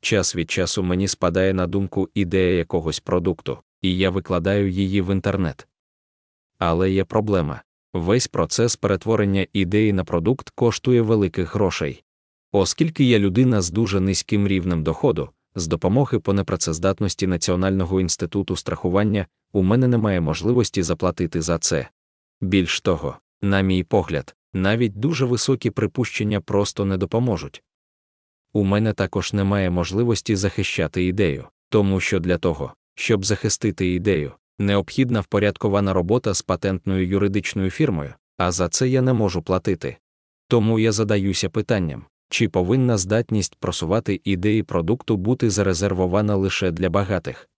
час від часу мені спадає на думку ідея якогось продукту, і я викладаю її в інтернет. Але є проблема весь процес перетворення ідеї на продукт коштує великих грошей. Оскільки я людина з дуже низьким рівнем доходу, з допомоги по непрацездатності Національного інституту страхування, у мене немає можливості заплатити за це. Більш того, на мій погляд, навіть дуже високі припущення просто не допоможуть. У мене також немає можливості захищати ідею, тому що для того, щоб захистити ідею, необхідна впорядкована робота з патентною юридичною фірмою, а за це я не можу платити. Тому я задаюся питанням, чи повинна здатність просувати ідеї продукту бути зарезервована лише для багатих.